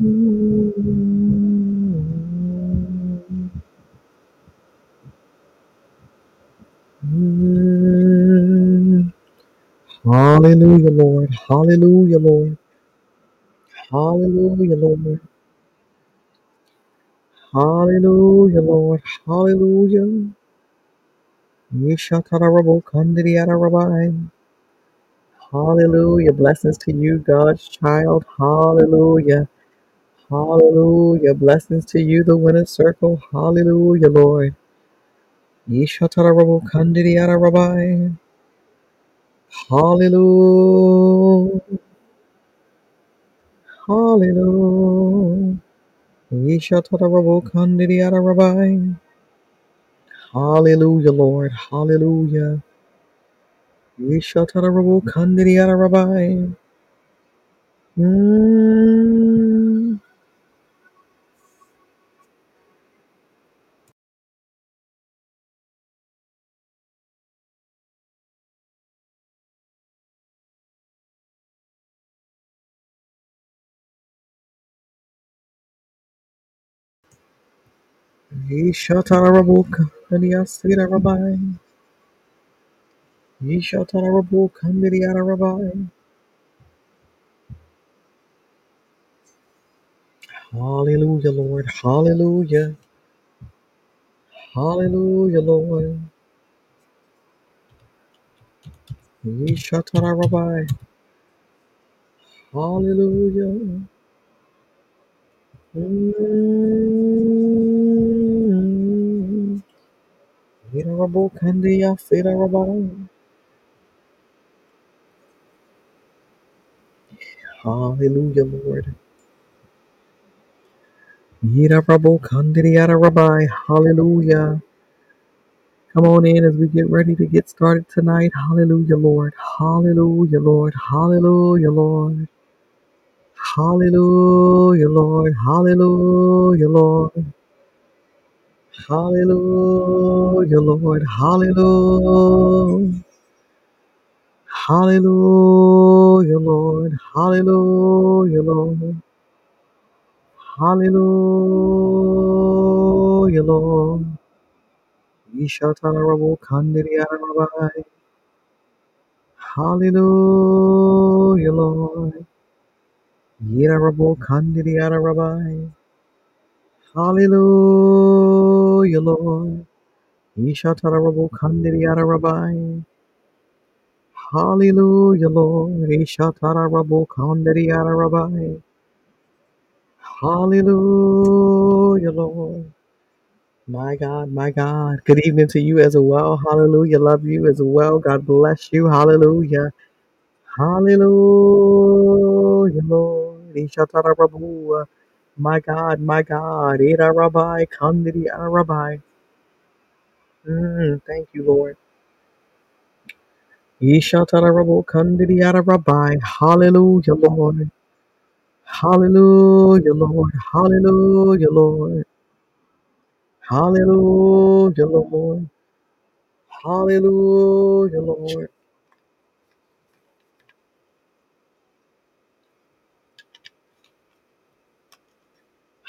Hallelujah, Lord. Hallelujah, Lord. Hallelujah, Lord. Hallelujah, Lord. Hallelujah. Yeshatarabo kandiriarabai. Hallelujah. Blessings to you, God's child. Hallelujah. Hallelujah. Blessings to you, the winner's circle. Hallelujah, Lord. Yeshatarabo kandiriarabai. Hallelujah. Hallelujah. Yeshatarabo kandiriarabai. Hallelujah, Lord. Hallelujah. Yeshatarabo kandiriarabai. Mm. Yeshatarabo kandiriarabai. Yeshatarabo kandiriarabai. Hallelujah, Lord. Hallelujah. Hallelujah, Lord. Yeshatarabai. Hallelujah. Mm. Venerable Kandiya Federabai. Hallelujah, Lord. Venerable Kandiya Rabbi. Hallelujah. Come on in as we get ready to get started tonight. Hallelujah, Lord. Hallelujah, Lord. Hallelujah, Lord. Hallelujah, Lord. Hallelujah, Lord. Hallelujah, Lord. Hallelujah. Hallelujah, Lord. Hallelujah, Lord. Hallelujah, Lord. Ishatarabo Kandiriarabai. Hallelujah, Lord. Yirarabo Kandiriarabai. Hallelujah, Lord. Ishatarabo. Hallelujah, Lord. Ishatarabo Kandiriarabai. Hallelujah, Lord. My God, my God. Good evening to you as well. Hallelujah. Love you as well. God bless you. Hallelujah. Hallelujah, Lord. Ishatarababu. My God, my God. Ida Rabbi, Kandidi Rabbi. Mm, thank you, Lord. Ishatarababu, Kandidi Rabbi. Hallelujah, Lord. Hallelujah, Lord. Hallelujah, Lord. Hallelujah, Lord. Hallelujah, Lord.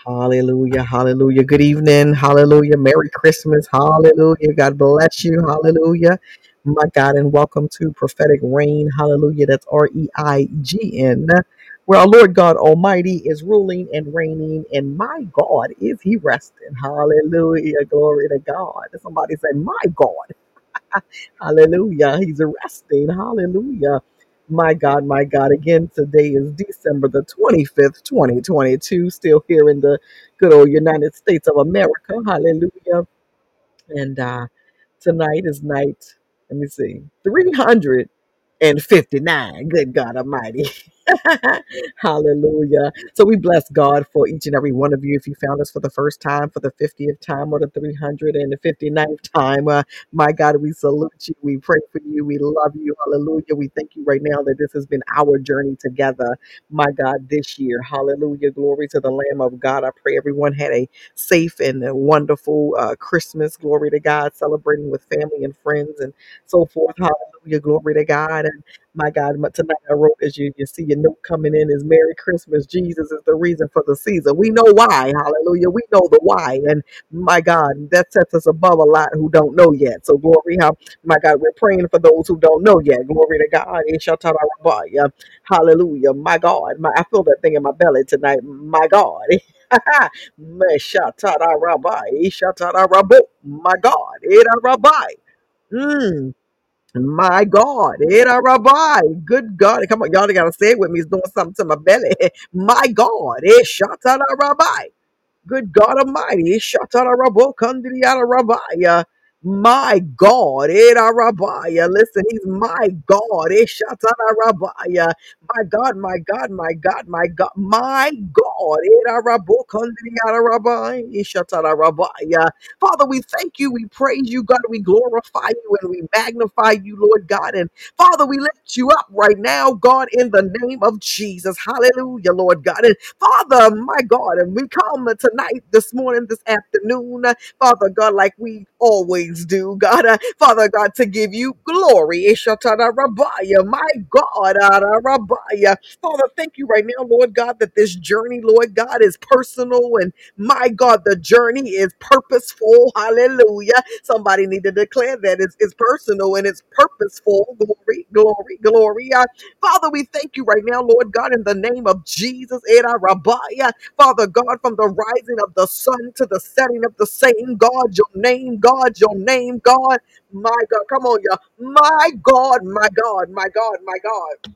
Hallelujah, hallelujah. Good evening, hallelujah. Merry Christmas, hallelujah. God bless you, hallelujah. My God, and welcome to Prophetic Rain, hallelujah. That's R E I G N, where our Lord God Almighty is ruling and reigning, and my God, is He resting? Hallelujah, glory to God. Somebody say, My God. Hallelujah. He's resting. Hallelujah. My God, my God. Again, today is December the 25th, 2022. Still here in the good old United States of America. Hallelujah. And uh, tonight is night, let me see, 359. Good God Almighty. Hallelujah. So we bless God for each and every one of you. If you found us for the first time, for the 50th time, or the 359th time, uh, my God, we salute you. We pray for you. We love you. Hallelujah. We thank you right now that this has been our journey together, my God, this year. Hallelujah. Glory to the Lamb of God. I pray everyone had a safe and a wonderful uh, Christmas. Glory to God, celebrating with family and friends and so forth. Hallelujah. Glory to God. My God, but tonight I wrote as you, you see your note coming in is Merry Christmas. Jesus is the reason for the season. We know why. Hallelujah. We know the why. And my God, that sets us above a lot who don't know yet. So glory, how my God, we're praying for those who don't know yet. Glory to God. Eh, Ishatarabaya. Hallelujah. My God. My, I feel that thing in my belly tonight. My God. Eh. Meshatarabai. Ishatarabu. My God. Eh, Irabai. Mm. My God, Era Rabbi, good God, come on, y'all gotta say it with me. It's doing something to my belly. My God, Shatana Rabbi. Good God Almighty. Ishatarabokandriyarabaya. Uh, my God. Edarabaya. Uh, listen, he's my God. Ishatarabaya. My God, my God, my God, my God, my God. Father, we thank you, we praise you, God, we glorify you and we magnify you, Lord God. And Father, we lift you up right now, God, in the name of Jesus. Hallelujah, Lord God. And Father, my God, and we come tonight, this morning, this afternoon, uh, Father God, like we always do, God, uh, Father God, to give you glory. Ishatana Rabbiah, my God, Rabbiah. Father, thank you right now, Lord God, that this journey, Lord God, is personal and my God, the journey is purposeful. Hallelujah. Somebody need to declare that it's, it's personal and it's purposeful. Glory, glory, glory. Uh, Father, we thank you right now, Lord God, in the name of Jesus. Father God, from the rising of the sun to the setting of the same God, your name, God, your name, God. My God, come on, y'all. My God, my God, my God, my God.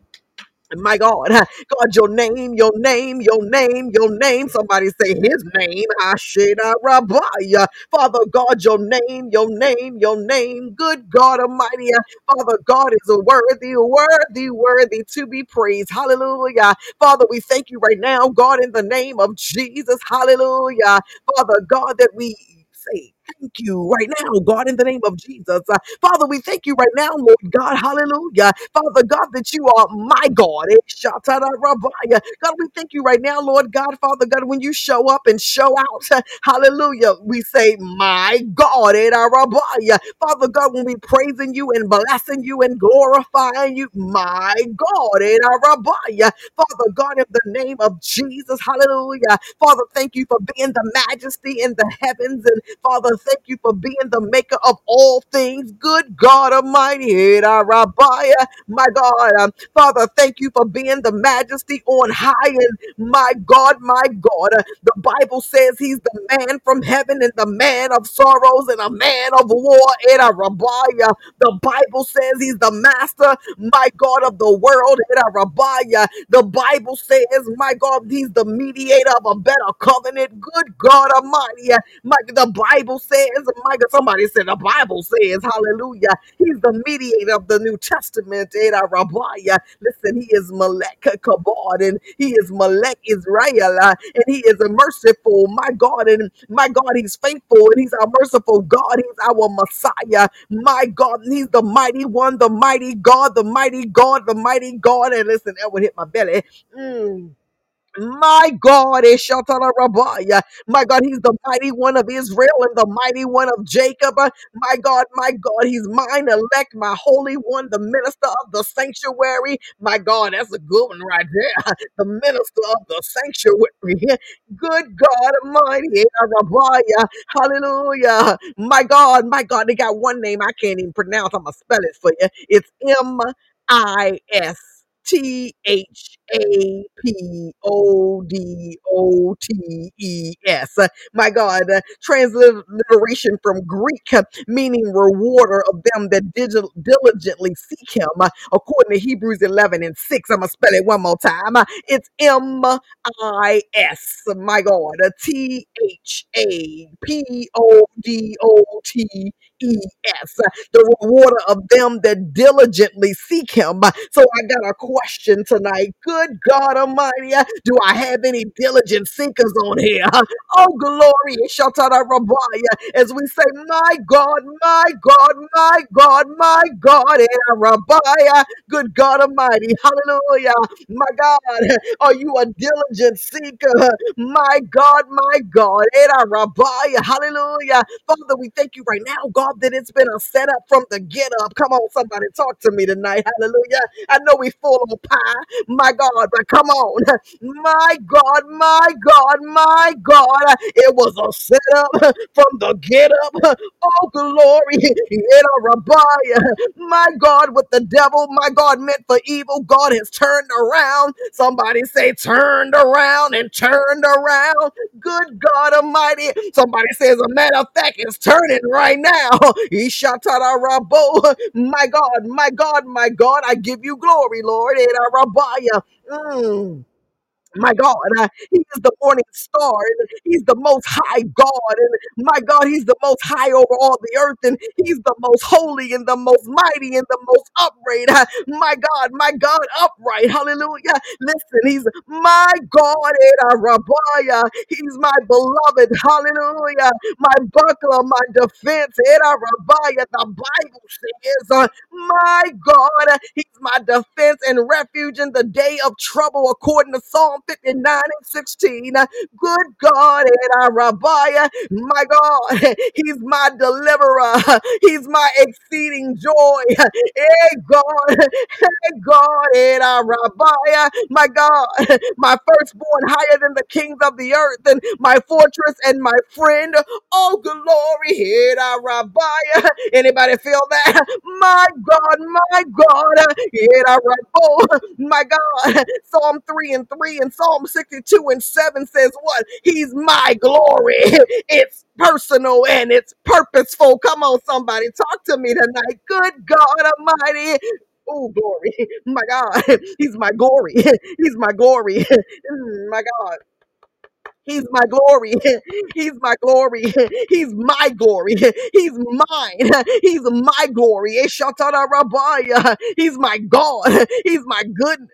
My God, God, your name, your name, your name, your name. Somebody say his name. Hasheda Rabbiah. Father God, your name, your name, your name. Good God Almighty. Father God is worthy, worthy, worthy to be praised. Hallelujah. Father, we thank you right now, God, in the name of Jesus. Hallelujah. Father God, that we say thank you right now, God, in the name of Jesus. Uh, Father, we thank you right now, Lord God. Hallelujah. Father God, that you are my God. Eh, Shatara Rabbiah. God, we thank you right now, Lord God. Father God, when you show up and show out, hallelujah, we say, my God. Eh, da Rabbiah. Father God, when we praising you and blessing you and glorifying you, my God. Eh, da Rabbiah. Father God, in the name of Jesus, hallelujah. Father, thank you for being the majesty in the heavens. And Father, thank you for being the maker of all things. Good God Almighty. Da Rabbiah. My God, um, Father, thank you for being the majesty on high. And my God, my God, uh, the Bible says he's the man from heaven and the man of sorrows and a man of war. Era Rabbiah. The Bible says he's the master, my God, of the world. Era Rabbiah. The Bible says, my God, he's the mediator of a better covenant. Good God Almighty. Uh, My, the Bible says, my God, somebody said the Bible says, hallelujah. He's the mediator of the New Testament. Ada Rabbaya. Listen, he is Melech Kabod and he is Melech Israel uh, and he is a merciful, my God, and my God, he's faithful and he's our merciful God. He's our Messiah, my God, and he's the mighty one, the mighty God, the mighty God, the mighty God. And listen, that would hit my belly. Mm. My God, Eshatana Rabbiah. My God, he's the mighty one of Israel and the mighty one of Jacob. My God, my God, he's mine elect, my holy one, the minister of the sanctuary. My God, that's a good one right there. The minister of the sanctuary. Good God Almighty, Eda Hallelujah. My God, my God, they got one name I can't even pronounce. I'm going to spell it for you. It's M I S. T H A P O D O T E S. Uh, My God, uh, transliteration from Greek, uh, meaning rewarder of them that digi- diligently seek him. Uh, According to Hebrews 11 and 6, I'm going to spell it one more time. Uh, It's M I S. My God, uh, T H A P O D O T E S the rewarder of them that diligently seek him. So I got a question tonight. Good God Almighty, uh, do I have any diligent seekers on here? Oh, glory, Shatara as we say, My God, my God, my God, my God, and good God Almighty, hallelujah, my God, are you a diligent seeker? My God, my God, and hallelujah. Father, we thank you right now, God love that it's been a setup from the get up. Come on, somebody talk to me tonight. Hallelujah. I know we full of pie, my God, but come on. My God, my God, my God. It was a setup from the get up. Oh, glory. In a rabbi. My God, with the devil, my God, meant for evil, God has turned around. Somebody say, turned around and turned around. Good God Almighty. Somebody says, a matter of fact, it's turning right now. Ishatara Rabo. My God, my God, my God, I give you glory, Lord. Mm. My God, uh, He is the morning star, and He's the most high God, and my God, He's the most high over all the earth, and He's the most holy and the most mighty and the most upright. Uh, My God, my God, upright. Hallelujah. Listen, He's my God, Eda Rabbiah. He's my beloved. Hallelujah. My buckler, my defense. Eda Rabbiah. The Bible says, uh, my God, He's my defense and refuge in the day of trouble, according to Psalm 59 and 16. Good God, and our my God, He's my deliverer, He's my exceeding joy. Hey, God, hey, God, and our my God, my firstborn higher than the kings of the earth, and my fortress and my friend. Oh, glory, here, our Anybody feel that? My God, my God, here, our My God, Psalm 3 and 3 and Psalm 62 and 7 says what? He's my glory. It's personal and it's purposeful. Come on, somebody, talk to me tonight. Good God Almighty. Oh, glory. My God. He's my glory. He's my glory. Mm, My God. He's my glory. He's my glory. He's my glory. He's mine. He's my glory. Eshatara. He's my God. He's my goodness.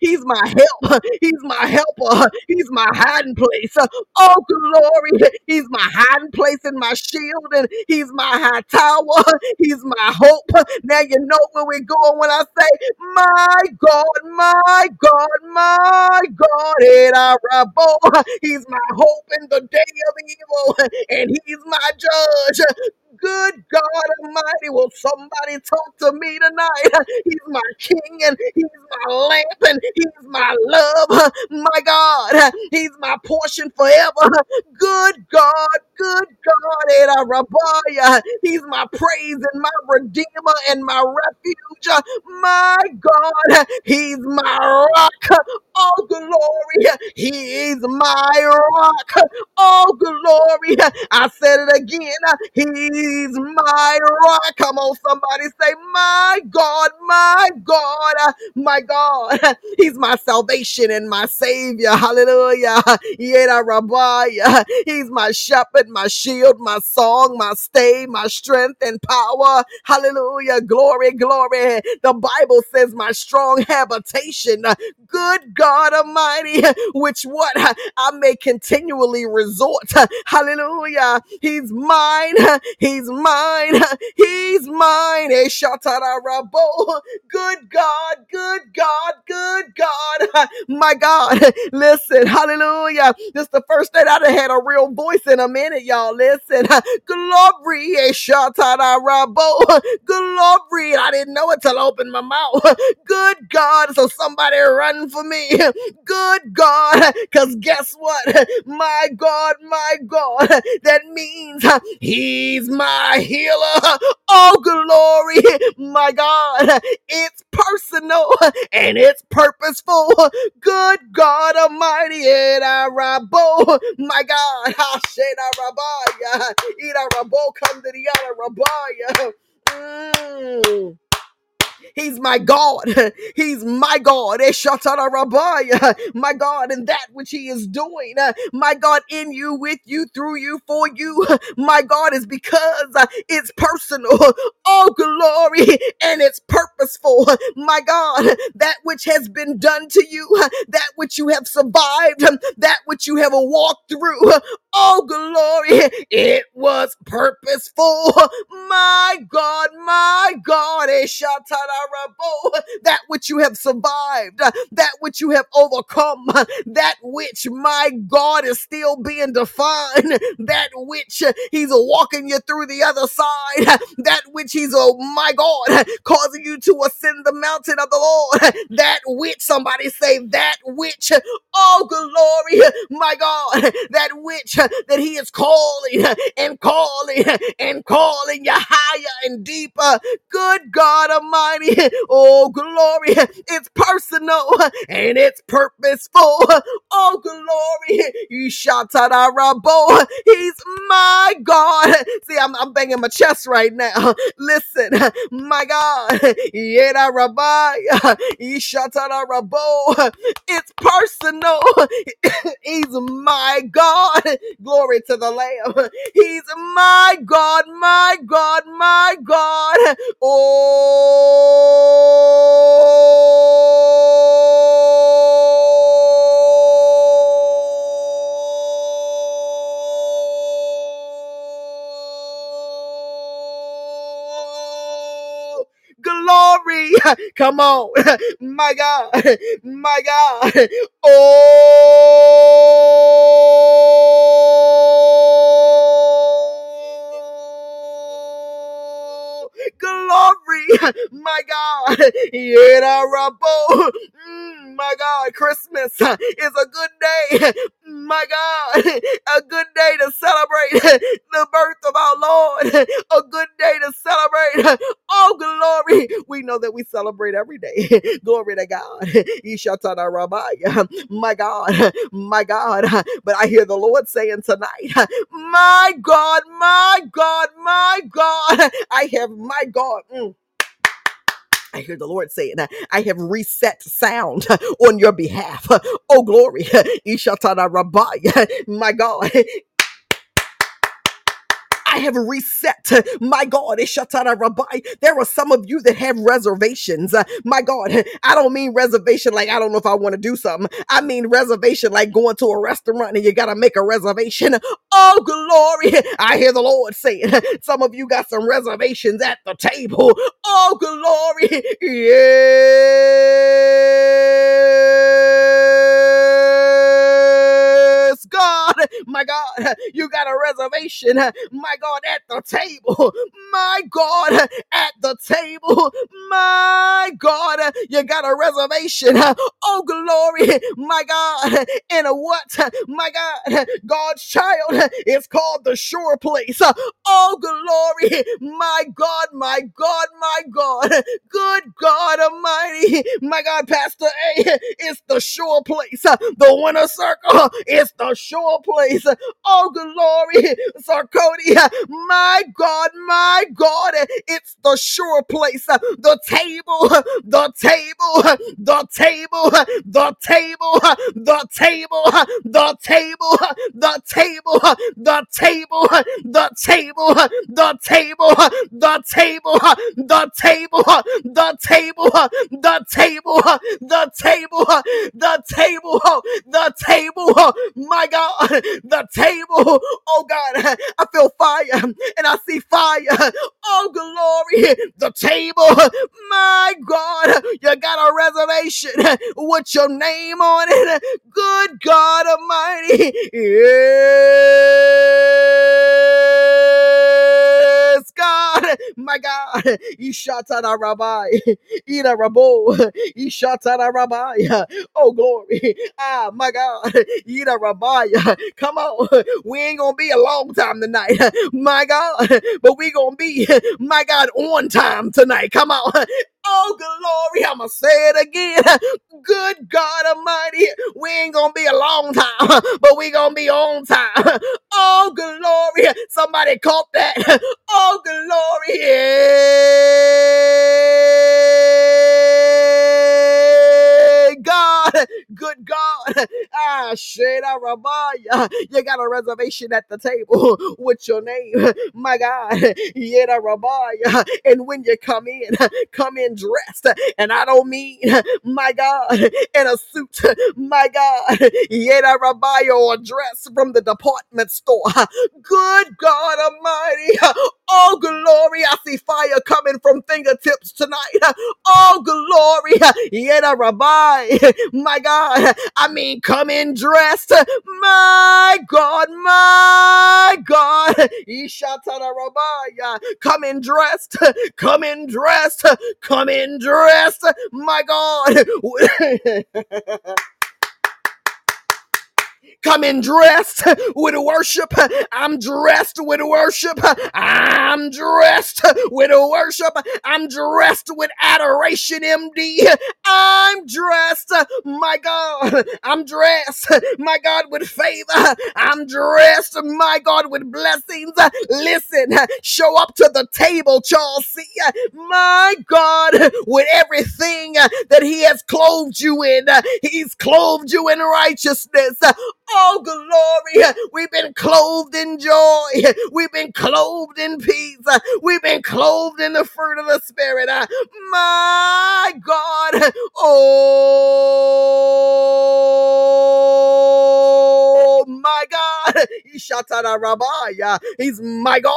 He's my help. He's my helper. He's my hiding place. Oh, glory. He's my hiding place and my shield, and He's my high tower. He's my hope. Now you know where we're going when I say, My God, my God, my God. Era Rabo. He's my hope in the day of evil, and He's my judge. Good God Almighty, will somebody talk to me tonight? He's my King and He's my lamp and He's my love. My God, He's my portion forever. Good God, good God, eh, Rabbiah. He's my praise and my redeemer and my refuge. My God, He's my rock. Oh, glory. He is my rock. Oh, glory. I said it again. He's my rock. Come on, somebody say, My God, my God, my God. He's my salvation and my savior. Hallelujah. He's my shepherd, my shield, my song, my stay, my strength and power. Hallelujah. Glory, glory. The Bible says, My strong habitation. Good God Almighty, which what I may continually resort. Hallelujah. He's mine. He's mine. He's mine. Eh, shatara rabo. Good God, good God, good God. My God. Listen, hallelujah. This is the first day I done had a real voice in a minute, y'all. Listen. Glory. eh, shatara rabo. Glory. I didn't know it till I opened my mouth. Good God. So somebody run for me. Good God. Because guess what? My God, my God. That means He's my healer. Oh, glory. My God. It's personal and it's purposeful. Good God Almighty. And I rabo. My God. Hasheda rabaya. Ida rabo come to the other rabaya. Mm. He's my God. He's my God. Rabbi. My God, and that which He is doing. uh, My God, in you, with you, through you, for you. My God is because uh, it's personal. Oh, glory. And it's purposeful, my God, that which has been done to you, that which you have survived, that which you have walked through. Oh, glory. It was purposeful. My God, my God. Eh, that which you have survived, that which you have overcome, that which, my God, is still being defined, that which He's walking you through the other side, that which He's, oh my God, causing you to ascend the mountain of the Lord, that which, somebody say, that which, oh glory, my God, that which that He is calling and calling and calling you higher and deeper. Good God Almighty, oh glory, it's personal and it's purposeful. Oh glory, Ishatarabo, He's my God. See, I'm, I'm banging my chest right now. Listen, my God, Yeda Rabbi, Ishatarabo, it's personal. He's my God. Glory to the Lamb. He's my God, my God, my God. Oh, glory. Come on. My God. My God. Oh, glory, my God. Mm, my God, Christmas is a good day. My God, a good day to celebrate the birth of our Lord. A good day to celebrate. Oh, glory. We know that we celebrate every day. Glory to God. My God, my God. But I hear the Lord saying tonight, my God, my God, my God. I have my God. Mm. I hear the Lord saying, I have reset sound on your behalf. Oh, glory. Ishatana Rabbi. My God. I have reset. My God. There are some of you that have reservations. Uh, my God, I don't mean reservation like I don't know if I want to do something. I mean reservation like going to a restaurant and you got to make a reservation. Oh, glory. I hear the Lord saying, some of you got some reservations at the table. Oh, glory. God. My God, you got a reservation. My God, at the table. My God, at the table. My God, you got a reservation. Oh, glory. My God, in a what? My God, God's child is called the sure place. Oh, glory. My God, my God, my God. Good God Almighty. My God, Pastor A, it's the sure place. The winner circle is the sure place. Oh, glory. Sarkody, my God, my God, it's the sure place. The table, the table, the table, the table, the table, the table, the table, the table, the table, the table, the table, the table, the table, the table, the table, the table, the table, my God, the table, oh God, I feel fire and I see fire, oh glory, the table, my God, you got a reservation with your name on it, good God Almighty, yes, God, my God, Ishatana Rabbi, Ida Rabo, Ishatana Rabbi, oh glory, ah, my God, Ida Rabbi, come on, we ain't gonna be a long time tonight, my God, but we gonna be, my God, on time tonight, come on, Oh, glory. I'm going to say it again. Good God Almighty. We ain't going to be a long time, but we going to be on time. Oh, glory. Somebody caught that. Oh, glory. Yeah. God. Good God. Ah, Sheda Rabaya. You got a reservation at the table with your name. My God. Yeda Rabaya. And when you come in, come in dressed. And I don't mean, my God, in a suit. My God. Yeda Rabaya or dress from the department store. Good God Almighty. Oh, glory. I see fire coming from fingertips tonight. Oh, glory. Yeda Rabbi. My God. I mean, come in dressed. My God. My God. Come in dressed. Come in dressed. Come in dressed. My God. Come in dressed with worship. I'm dressed with worship. I'm dressed with worship. I'm dressed with adoration, MD. I'm dressed, my God. I'm dressed, my God, with favor. I'm dressed, my God, with blessings. Listen, show up to the table, Charles C. My God, with everything that He has clothed you in. He's clothed you in righteousness. Oh, glory. We've been clothed in joy. We've been clothed in peace. We've been clothed in the fruit of the Spirit. My God. Oh, my God. Ishatara Rabaya. He's my God.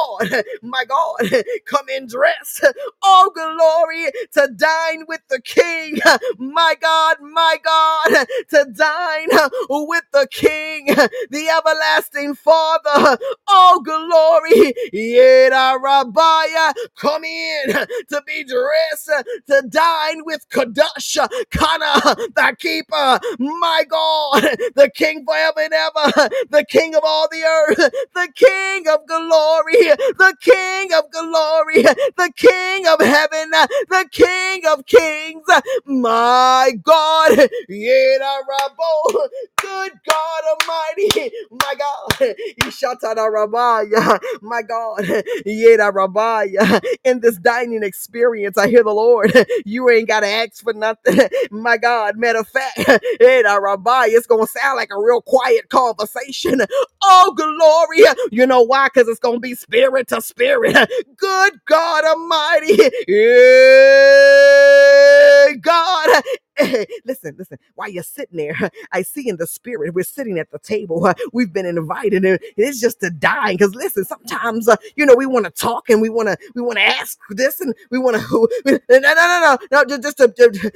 My God. Come in dress. Oh, glory to dine with the King. My God. My God. To dine with the King, the everlasting Father. Oh, glory. Yeda Rabbiah, come in to be dressed to dine with Kadasha, Kana, the keeper. My God, the King forever and ever, the King of all the earth, the King of glory, the King of glory, the King of heaven, the King of kings. My God, good God Almighty, my God, Ishatana Rabaya, my God, Yeda Rabaya. In this dining experience, I hear the Lord. You ain't gotta ask for nothing, my God. Matter of fact, Yeda Rabaya, it's gonna sound like a real quiet conversation. Oh, glory! You know why? Because it's gonna be spirit to spirit. Good God Almighty, yeah, God. listen, listen. While you're sitting there, I see in the spirit, we're sitting at the table. We've been invited, and it's just to dine. Because listen, sometimes uh, you know we want to talk and we want to we want to ask this and we want to no no no no no just, to, to,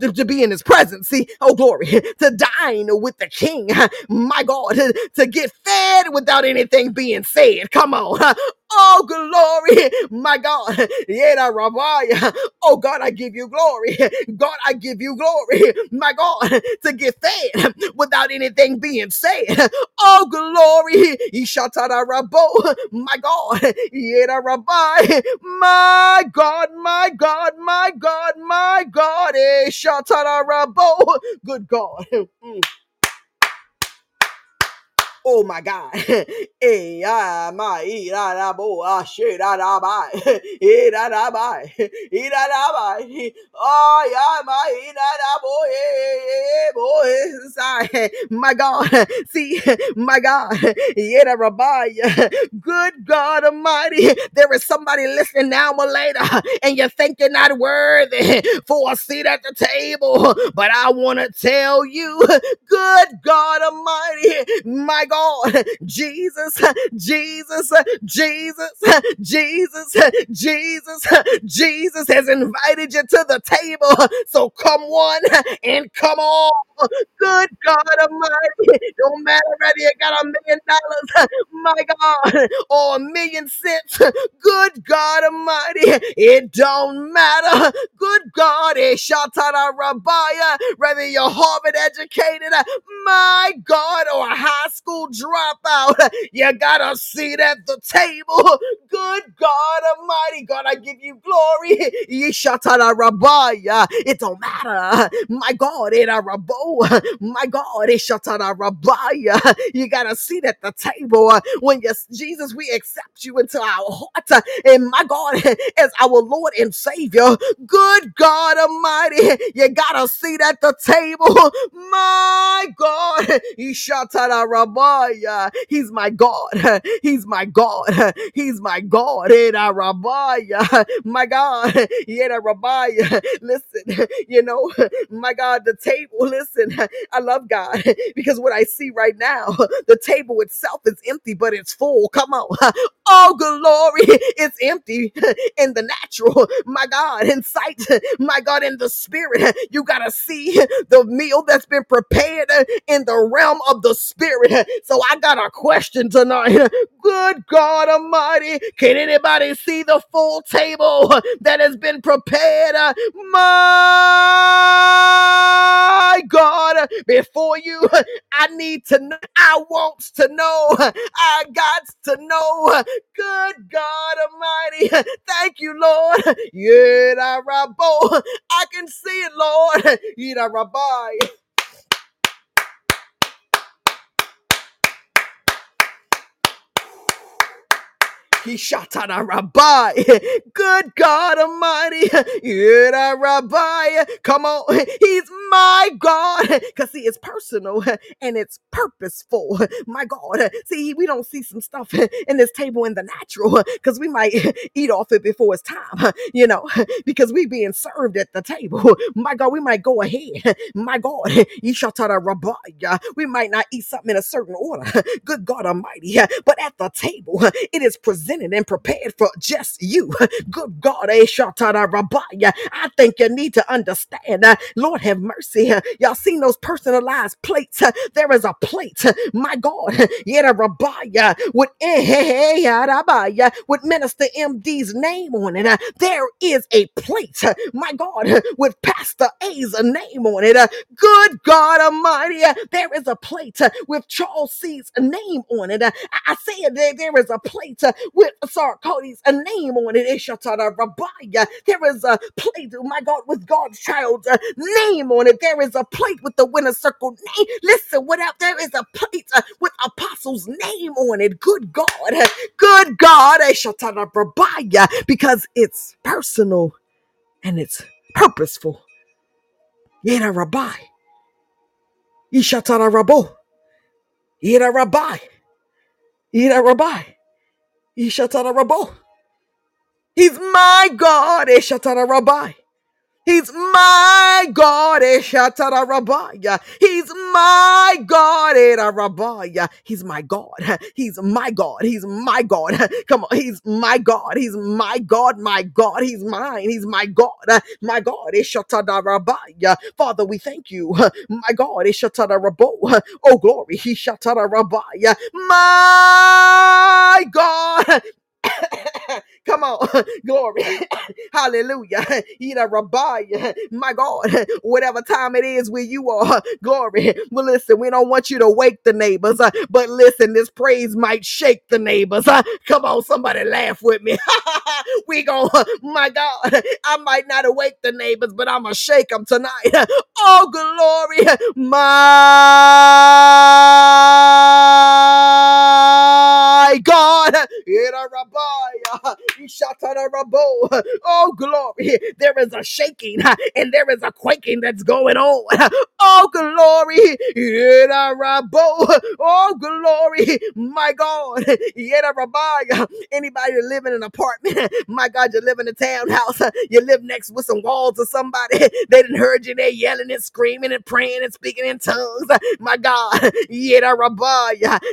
to, to be in His presence. See, oh glory, to dine with the King. My God, to get fed without anything being said. Come on, Oh, glory, my God. Oh, God, I give you glory. God, I give you glory, my God, to get fed without anything being said. Oh, glory. My God. My God, my God, my God, my God. Good God. Mm. Oh my God. Eh, ah, my, da, bo, ah, shit, da, da, bye. Eh. Eh. Oh, yeah, my, ee, da, da, bo, eh, eh, boy. Sorry. My God. See, my God. Yeah, da. Good God Almighty. There is somebody listening now or later, and you think you're not worthy for a seat at the table. But I want to tell you, good God Almighty, my God, Jesus, Jesus, Jesus, Jesus, Jesus, Jesus has invited you to the table. So come one and come on. Good God Almighty, no matter whether you got a million dollars, my God, or a million cents. Good God Almighty, it don't matter. Good God, eh, Shatana Rabaya, whether you're Harvard educated, my God, or a high school table drop out. You got a seat at the table. Good God Almighty, God, I give you glory. It don't matter. My God, it a. My God, it. You got a seat at the table. When you, Jesus, we accept you into our heart. And my God, as our Lord and Savior. Good God Almighty, you got a seat at the table. My God, Ishatara He's my God. He's my God. He's my God. My God. Listen, you know, my God, the table. Listen, I love God because what I see right now, the table itself is empty, but it's full. Come on. Oh, glory. It's empty in the natural. My God, in sight. My God, in the spirit. You got to see the meal that's been prepared in the realm of the spirit. So I got a question tonight. Good God Almighty. Can anybody see the full table that has been prepared? My God, before you, I need to know. I want to know. I got to know. Good God Almighty. Thank you, Lord. Yeah. I can see it, Lord. Yeah, At rabbi. Good God Almighty. Yeah, rabbi. Come on. He's my God. Because see, it's personal and it's purposeful. My God. See, we don't see some stuff in this table in the natural because we might eat off it before it's time, you know, because we being served at the table. My God, we might go ahead. My God, Yishatara Rabbi. We might not eat something in a certain order. Good God Almighty. But at the table, it is presented and prepared for just you. Good God, Eshatara Rabbi. I think you need to understand. uh, Lord have mercy. uh, Y'all seen those personalized plates? There is a plate. My God, Yeta Rabbi with eh, eh, eh, with Minister MD's name on it. There is a plate. My God, with Pastor A's name on it. Good God Almighty, there is a plate with Charles C's name on it. I, said there, is a plate uh, with Sarkody's a name on it. Ishatara Rabbiah. There is a plate, oh my God, with God's child's uh, name on it. There is a plate with the winner circle name. Listen, what up? There is a plate uh, with Apostle's name on it. Good God. uh, Good God. Ishatara Rabbiah. Because it's personal and it's purposeful. Yena Rabbi. Ishatara Rabo. Yena Rabbi. Yena Rabbi. Ishatara Rabo. He's my God. Eshatara Rabbi. He's my God. Eh, Eshatara He's my God. Eh, Era He's my God. He's my God. He's my God. Come on. He's my God. He's my God. My God. He's mine. He's my God. My God. Eh, Eshatara Father, we thank you. My God. Eshatara Oh, glory. He My God. Come on, glory, hallelujah. Ida Rabbi, my God, whatever time it is where you are, glory. Well, listen, we don't want you to wake the neighbors, uh, but listen, this praise might shake the neighbors. uh. Come on, somebody laugh with me. we go, my God, I might not awake the neighbors, but I'm gonna shake them tonight. Oh, glory, my God. Oh, glory. There is a shaking and there is a quaking that's going on. Oh, glory. Oh, glory. My God. Anybody that live in an apartment, my God, you live in a townhouse, you live next with some walls or somebody, they didn't heard you there yelling and screaming and praying and speaking in tongues. My God,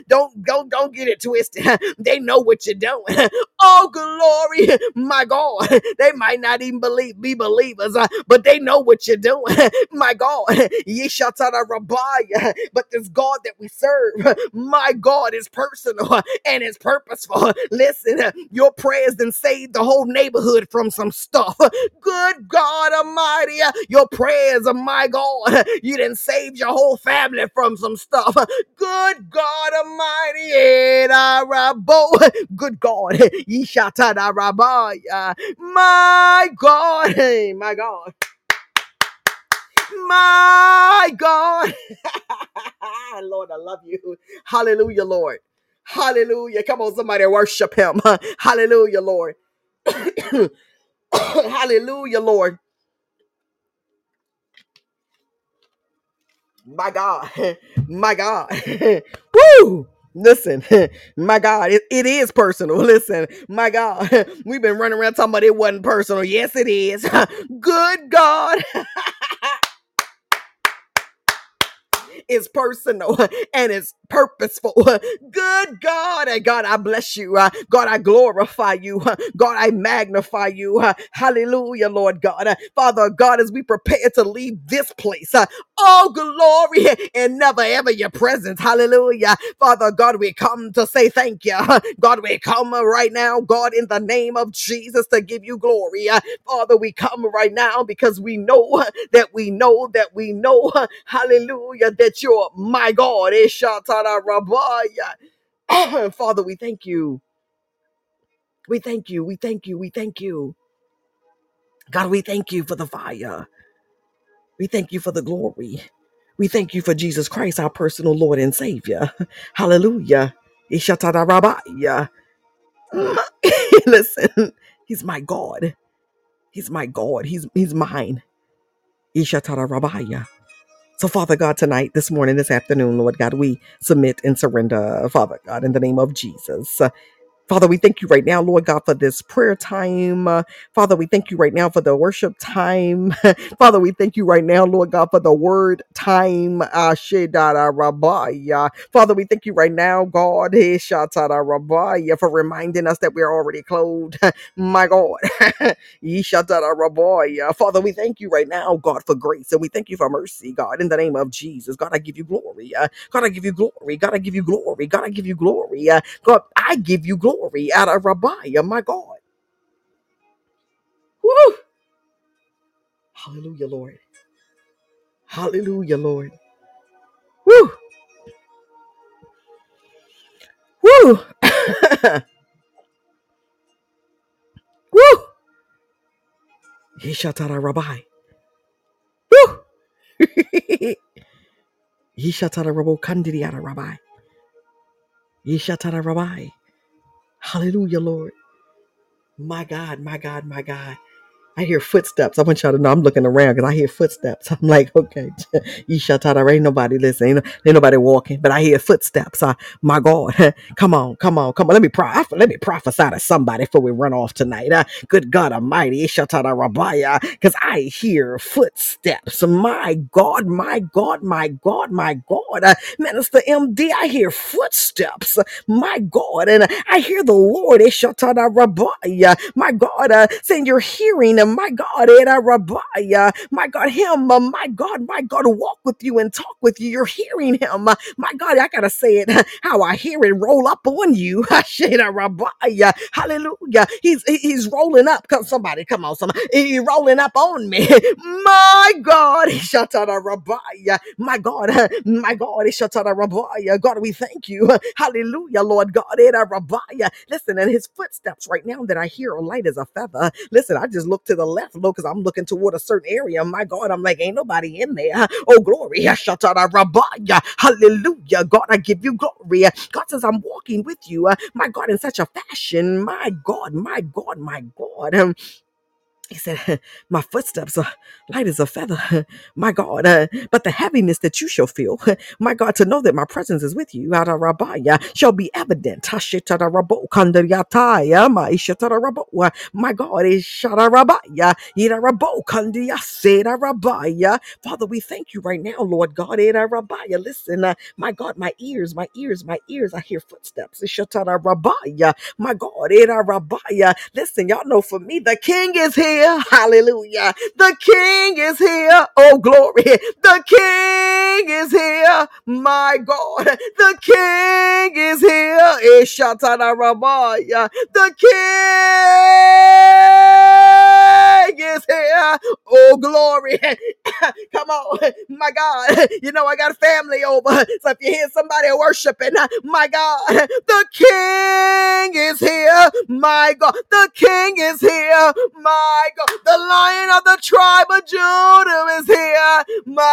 don't, don't, don't get it twisted. They know what you're doing. Oh, glory. My God, they might not even believe be believers, uh, but they know what you're doing. My God, Yeshatara Rabbiah. But this God that we serve, my God, is personal and it's purposeful. Listen, your prayers then saved the whole neighborhood from some stuff. Good God Almighty, your prayers, my God, you didn't save your whole family from some stuff. Good God Almighty, Edarabo. good God, Rabbiah. My God, hey, my God, my God. Lord, I love you. Hallelujah, Lord. Hallelujah. Come on, somebody worship him. Hallelujah, Lord. Hallelujah, Lord. My God. My God. Woo! Listen, my God, it, it is personal. Listen, my God, we've been running around talking about it wasn't personal. Yes, it is. Good God. Is personal and it's purposeful. Good God, and God, I bless you. Uh, God, I glorify you. God, I magnify you. Hallelujah, Lord God. Uh, Father God, as we prepare to leave this place, uh, all glory and never ever your presence. Hallelujah. Father God, we come to say thank you. God, we come right now, God, in the name of Jesus to give you glory. Father, we come right now because we know that we know that we know, hallelujah, that you're my God. Eh, Eshatara Rabaya. Father, we thank you. We thank you. We thank you. We thank you. God, we thank you for the fire. We thank you for the glory. We thank you for Jesus Christ, our personal Lord and Savior. Hallelujah. Eh, Ishatara Rabaya. Listen, He's my God. He's my God. He's He's mine. Eh, Ishatara Rabaya. So, Father God, tonight, this morning, this afternoon, Lord God, we submit and surrender, Father God, in the name of Jesus. Father, we thank you right now, Lord God, for this prayer time. Uh, Father, we thank you right now for the worship time. Father, we thank you right now, Lord God, for the word time. Ah, Rabaya. Father, we thank you right now, God, eh, Rabaya, for reminding us that we are already clothed. My God. Yeshatara Rabaya. Father, we thank you right now, God, for grace. And we thank you for mercy, God, in the name of Jesus. God, I give you glory. Uh, God, I give you glory. God, I give you glory. God, I give you glory. Uh, God, I give you glory out of Rabiah, my God. Woo! Hallelujah, Lord. Hallelujah, Lord. Woo! Woo! Woo! Yeshatara Rabbi. Woo! Yeshatara Rabo Kandidiata Rabbi. Yeshatara Rabbi. Hallelujah, Lord. My God, my God, my God. I hear footsteps. I want y'all to know I'm looking around because I hear footsteps. I'm like, okay, Ishatara, ain't nobody listening, ain't, ain't nobody walking, but I hear footsteps. Uh, my God, come on, come on, come on. Let me pro- let me prophesy to somebody before we run off tonight. Uh, good God Almighty, Ishatara Rabaya, because I hear footsteps. My God, my God, my God, my God. Uh, Minister MD, I hear footsteps. My God, and I hear the Lord, Ishatara Rabaya, my God, uh, saying you're hearing, uh, my God, Eda Rabaya, my God, Him, uh, my God, my God, walk with you and talk with you. You're hearing Him, uh, my God. I gotta say it how I hear it roll up on you, Sheda Rabaya, Hallelujah. He's he- He's rolling up. Come, somebody, come on, somebody, He's rolling up on me, my God, Shatara my God, my God, Shatara. God, we thank you, Hallelujah, Lord God, Eda Rabaya. Listen, and His footsteps right now that I hear are light as a feather. Listen, I just look to the left, Lord, because I'm looking toward a certain area. My God, I'm like, ain't nobody in there. Oh, glory. Hallelujah. God, I give you glory. God says, I'm walking with you. My God, in such a fashion. My God, my God, my God. He said, My footsteps are light as a feather, my God. Uh, but the heaviness that you shall feel, my God, to know that my presence is with you, Ada Rabaya, shall be evident. My God, is Shada Rabaya, Ida Rabo, Kandia, Seda Rabaya. Father, we thank you right now, Lord God, Ida Rabaya. Listen, uh, my God, my ears, my ears, my ears, I hear footsteps. Shatada Rabaya, my God, Ida Rabaya. Listen, y'all know for me, the King is here. Hallelujah. The King is here. Oh, glory. The King is here. My God. The King is here. The King is here. Oh, glory. Come on. My God. You know, I got family over. So if you hear somebody worshiping, my God, the King is here. My God. The King is here. My God. The Lion of the tribe of Judah is here. My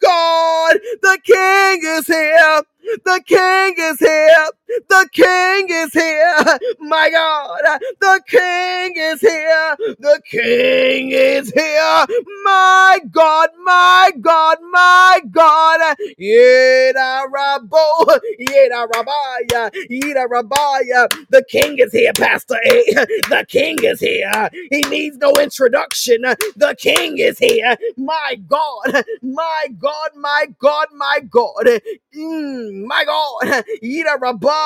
God. The King is here. The King is here. The King is here. My God. The King is here. The King is here. My God. My God. My God. Yeda Rabo. Yeda Rabaya. Yeda Rabaya. The King is here, Pastor A. The King is here. He needs no introduction. The King is here. My God. My God. My God. My God. Mm, my God, Ida Rabaya,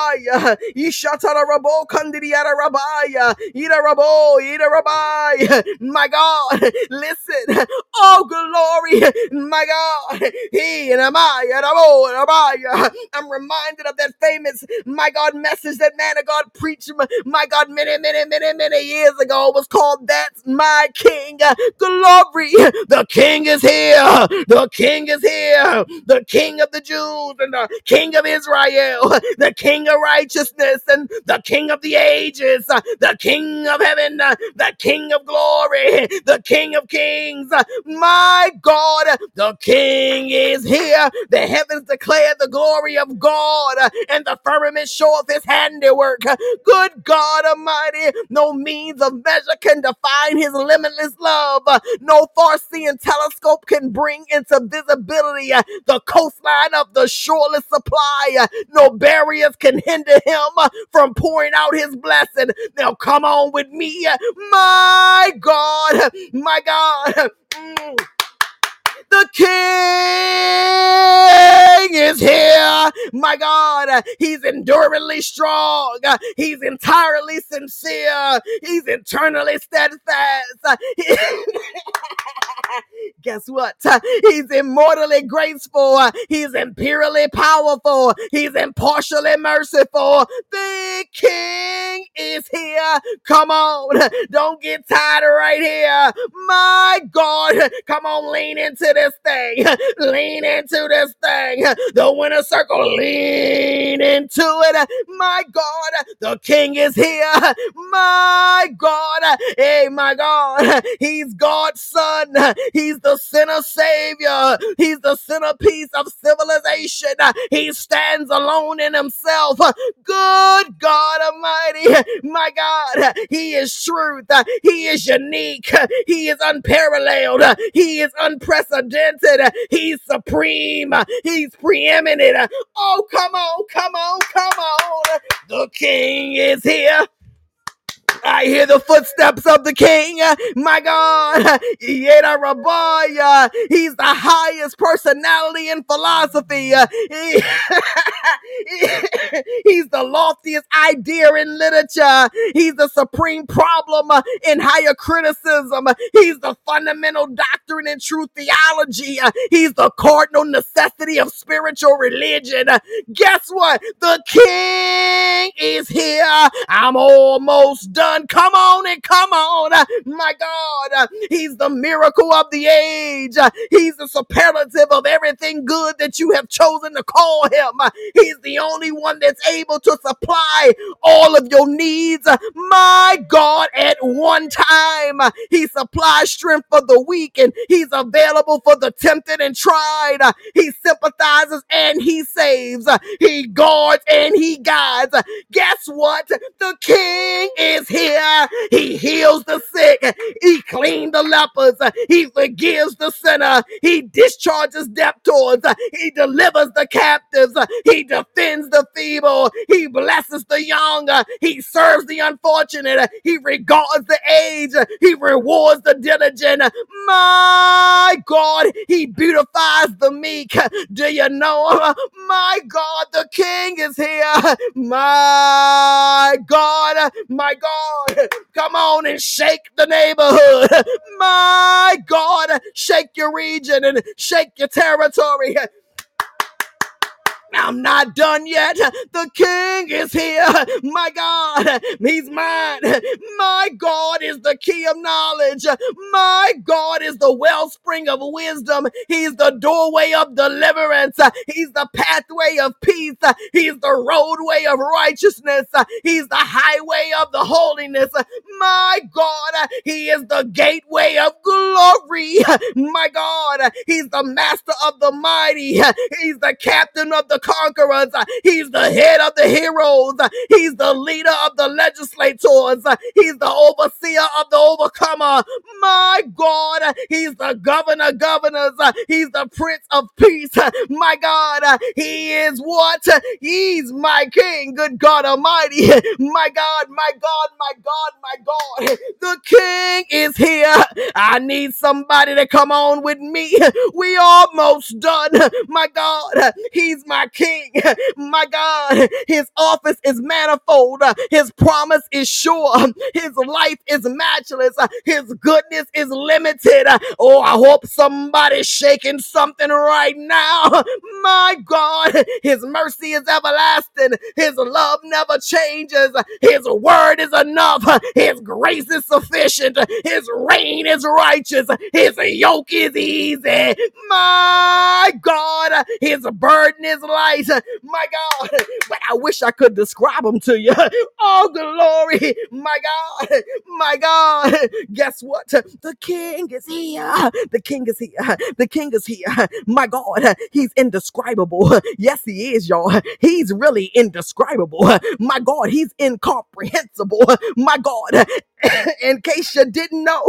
Ishatara Rabo Kandidiata Rabaya, Ida Rabo, Ida Rabaya, my God, listen, oh glory, my God, He and Amaya, Rabo, Rabaya. I'm reminded of that famous, my God, message that man of God preached, my God, many, many, many, many years ago. Was called That's My King. Glory, the King is here, the King is here, the King of the Jews and the King of Israel, the King of righteousness and the King of the ages, uh, the King of heaven, uh, the King of glory, the King of kings. Uh, my God, the King is here. The heavens declare the glory of God and the firmament showeth his handiwork. Good God Almighty, no means of measure can define his limitless love. No far seeing telescope can bring into visibility the coastline of the shoreless supply. No barriers can hinder him from pouring out his blessing. Now, come on with me. My God, my God. Mm. The King is here. My God, he's enduringly strong. He's entirely sincere. He's eternally steadfast. Guess what? He's immortally graceful. He's imperially powerful. He's impartially merciful. The King is here. Come on. Don't get tired right here. My God. Come on, lean into this thing. Lean into this thing. The winner circle, lean into it. My God. The King is here. My God. Hey, my God. He's God's son. He's the sinner savior. He's the centerpiece of civilization. He stands alone in himself. Good God Almighty. My God. He is truth. He is unique. He is unparalleled. He is unprecedented. He's supreme. He's preeminent. Oh, come on, come on, come on. The king is here. I hear the footsteps of the king. My God. Yeda Rabaya. He's the highest personality in philosophy. He's the loftiest idea in literature. He's the supreme problem in higher criticism. He's the fundamental doctrine in true theology. He's the cardinal necessity of spiritual religion. Guess what? The king is here. I'm almost done done. Come on and come on. Uh, my God, uh, He's the miracle of the age. Uh, He's the superlative of everything good that you have chosen to call Him. He's the only one that's able to supply all of your needs. My God, at one time, He supplies strength for the weak and He's available for the tempted and tried. He sympathizes and He saves. He guards and He guides. Guess what? The King is here. He heals the sick. He cleans the lepers. He forgives the sinner. He discharges debtors. He delivers the captives. He defends the feeble. He blesses the young. He serves the unfortunate. He regards the aged. He rewards the diligent. My God, He beautifies the meek. Do you know him? My God, the King is here. My God, my God, come on and shake the neighborhood. My God, shake your region and shake your territory. I'm not done yet. The king is here. My God, he's mine. My God is the key of knowledge. My God is the wellspring of wisdom. He's the doorway of deliverance. He's the pathway of peace. He's the roadway of righteousness. He's the highway of the holiness. My God, he is the gateway of glory. My God, he's the master of the mighty. He's the captain of the conquerors. Uh, He's the head of the heroes. Uh, He's the leader of the legislators. Uh, He's the overseer of the overcomer. My God, He's the governor, governors. He's the prince of peace. My God, He is what? He's my King. Good God Almighty. My God, my God, my God, my God. The King is here. I need somebody to come on with me. We almost done. My God, He's my King. My God, His office is manifold. His promise is sure. His life is matchless. His goodness is limited. Oh, I hope somebody's shaking something right now. My God, His mercy is everlasting. His love never changes. His word is enough. His grace is sufficient. His reign is righteous. His yoke is easy. My God, His burden is light. My God, but I wish I could describe him to you. Oh, glory. My God, my God. Guess what? The King is here. The King is here. The King is here. My God, he's indescribable. Yes, he is, y'all. He's really indescribable. My God, he's incomprehensible. My God, in case you didn't know,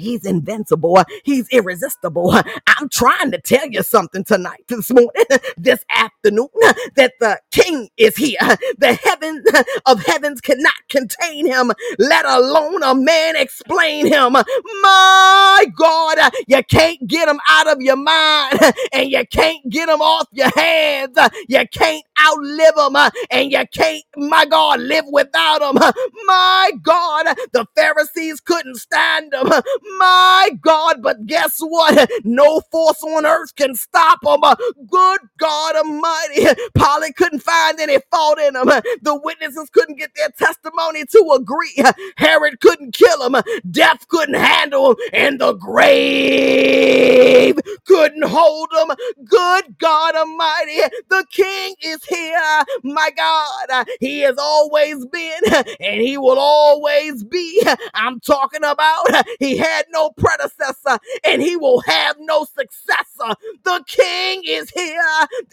He's invincible. He's irresistible. I'm trying to tell you something tonight, this morning, this afternoon, that the King is here. The heaven of heavens cannot contain him, let alone a man explain him. My God, you can't get him out of your mind and you can't get him off your hands. You can't outlive him uh, and you can't, my God, live without him. Uh, my God, the Pharisees couldn't stand him. Uh, my God, but guess what? No force on earth can stop him. Good God Almighty. Pilate couldn't find any fault in him. The witnesses couldn't get their testimony to agree. Herod couldn't kill him. Death couldn't handle him. And the grave couldn't hold him. Good God Almighty. The King is here. My God. He has always been and he will always be. I'm talking about he had no predecessor and he will have no successor. The king is here.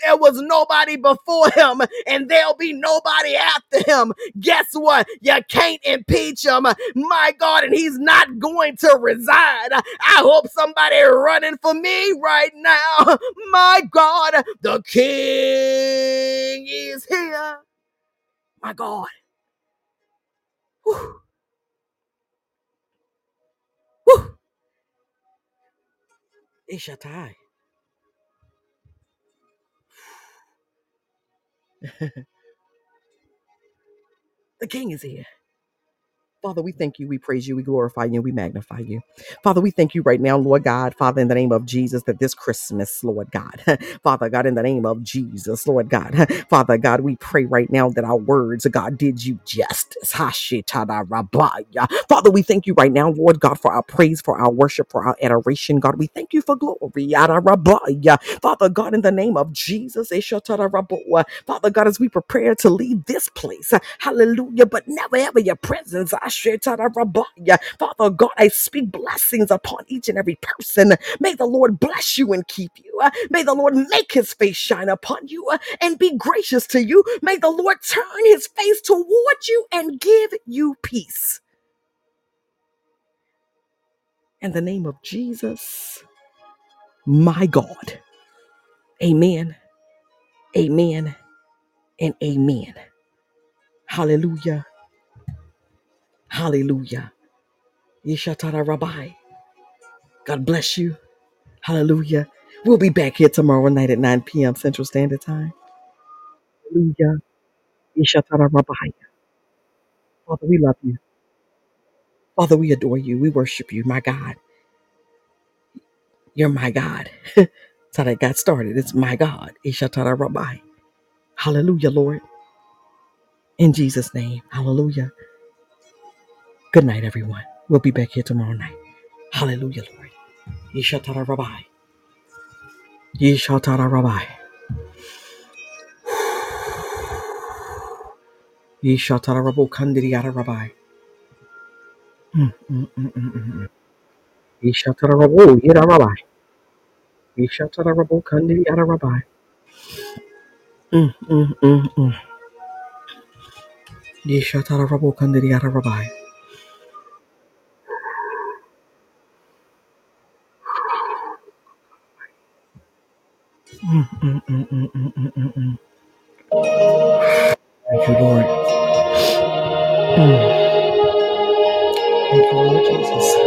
There was nobody before him and there'll be nobody after him. Guess what? You can't impeach him. My God, and he's not going to resign. I hope somebody running for me right now. My God, the king is here. My God. Whew. Whew. Ishatai. The king is here. Father, we thank you, we praise you, we glorify you, we magnify you. Father, we thank you right now, Lord God, Father, in the name of Jesus, that this Christmas, Lord God, Father God, in the name of Jesus, Lord God, Father God, we pray right now that our words, oh God, did you justice. Father, we thank you right now, Lord God, for our praise, for our worship, for our adoration. God, we thank you for glory. Father God, in the name of Jesus, Eshataraboa. Father God, as we prepare to leave this place, hallelujah, but never ever your presence. Father God, I speak blessings upon each and every person. May the Lord bless you and keep you. May the Lord make his face shine upon you and be gracious to you. May the Lord turn his face toward you and give you peace. In the name of Jesus, my God. Amen, amen, and amen. Hallelujah. Hallelujah. Yeshatara Rabbi. God bless you. Hallelujah. We'll be back here tomorrow night at 9 p.m. Central Standard Time. Hallelujah. Yeshatara Rabbi. Father, we love you. Father, we adore you. We worship you. My God. You're my God. That's how that got started. It's my God. Yeshatara Rabbi. Hallelujah, Lord. In Jesus' name. Hallelujah. Good night, everyone. We'll be back here tomorrow night. Hallelujah, Lord. Yeshatara Rabbi. Yeshatara Rabbi. Yeshatara Rabbi Kandiri Rabbi. Mm, mm, mm, mm, mm, mm. Ishatarabo, Yidarabai. Ishatarabo, Kandi, Yadarabai. Mm, mm, mm, mm. Mm, mm, mm, mm, mm, mm, mm, mm. Thank you, Lord. Thank you, Lord Jesus.